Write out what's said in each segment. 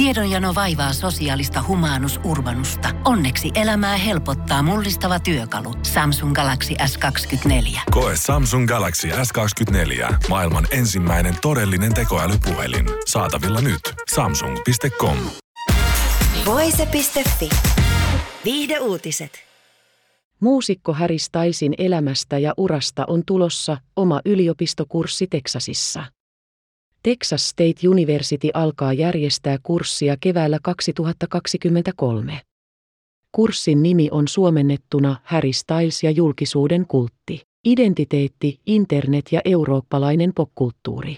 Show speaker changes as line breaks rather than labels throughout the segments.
Tiedonjano vaivaa sosiaalista humanus urbanusta. Onneksi elämää helpottaa mullistava työkalu. Samsung Galaxy S24.
Koe Samsung Galaxy S24. Maailman ensimmäinen todellinen tekoälypuhelin. Saatavilla nyt. Samsung.com.
Voise.fi. Viihde uutiset.
Muusikko Harry Stylesin elämästä ja urasta on tulossa oma yliopistokurssi Teksasissa. Texas State University alkaa järjestää kurssia keväällä 2023. Kurssin nimi on suomennettuna Harry Styles ja julkisuuden kultti, identiteetti, internet ja eurooppalainen popkulttuuri.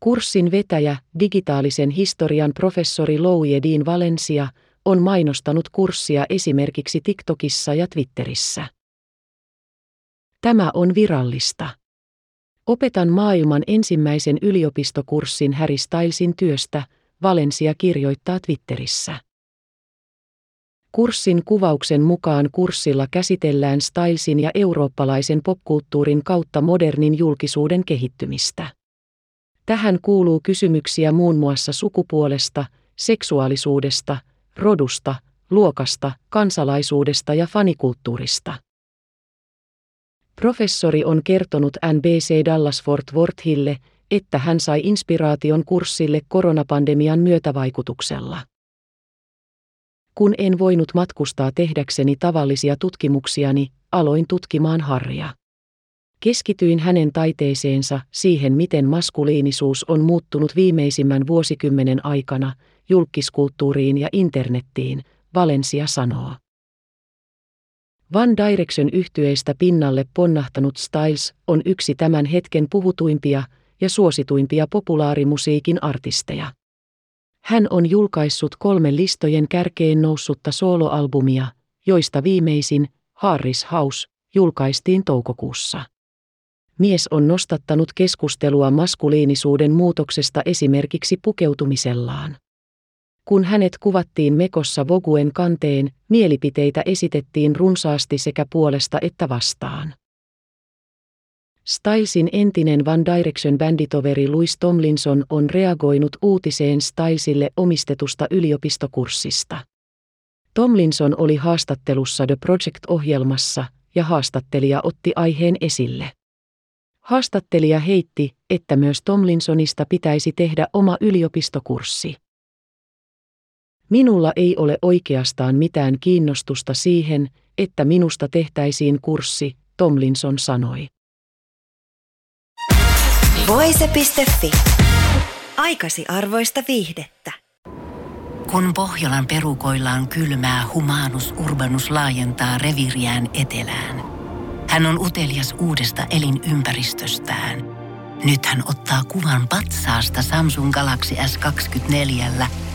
Kurssin vetäjä, digitaalisen historian professori Louie Valencia, on mainostanut kurssia esimerkiksi TikTokissa ja Twitterissä. Tämä on virallista. Opetan maailman ensimmäisen yliopistokurssin Harry Stylesin työstä, Valencia kirjoittaa Twitterissä. Kurssin kuvauksen mukaan kurssilla käsitellään Stylesin ja eurooppalaisen popkulttuurin kautta modernin julkisuuden kehittymistä. Tähän kuuluu kysymyksiä muun muassa sukupuolesta, seksuaalisuudesta, rodusta, luokasta, kansalaisuudesta ja fanikulttuurista. Professori on kertonut NBC Dallas Fort Worthille, että hän sai inspiraation kurssille koronapandemian myötävaikutuksella. Kun en voinut matkustaa tehdäkseni tavallisia tutkimuksiani, aloin tutkimaan Harria. Keskityin hänen taiteeseensa, siihen miten maskuliinisuus on muuttunut viimeisimmän vuosikymmenen aikana, julkiskulttuuriin ja internettiin, Valencia sanoo. Van Direction yhtyeistä pinnalle ponnahtanut Styles on yksi tämän hetken puhutuimpia ja suosituimpia populaarimusiikin artisteja. Hän on julkaissut kolme listojen kärkeen noussutta soloalbumia, joista viimeisin, Harris House, julkaistiin toukokuussa. Mies on nostattanut keskustelua maskuliinisuuden muutoksesta esimerkiksi pukeutumisellaan. Kun hänet kuvattiin Mekossa Voguen kanteen, mielipiteitä esitettiin runsaasti sekä puolesta että vastaan. Stylesin entinen Van Direction bänditoveri Louis Tomlinson on reagoinut uutiseen Stylesille omistetusta yliopistokurssista. Tomlinson oli haastattelussa The Project-ohjelmassa ja haastattelija otti aiheen esille. Haastattelija heitti, että myös Tomlinsonista pitäisi tehdä oma yliopistokurssi. Minulla ei ole oikeastaan mitään kiinnostusta siihen, että minusta tehtäisiin kurssi, Tomlinson sanoi.
Voise.fi. Aikasi arvoista viihdettä.
Kun Pohjolan perukoillaan kylmää, humanus urbanus laajentaa reviriään etelään. Hän on utelias uudesta elinympäristöstään – nyt hän ottaa kuvan patsaasta Samsung Galaxy S24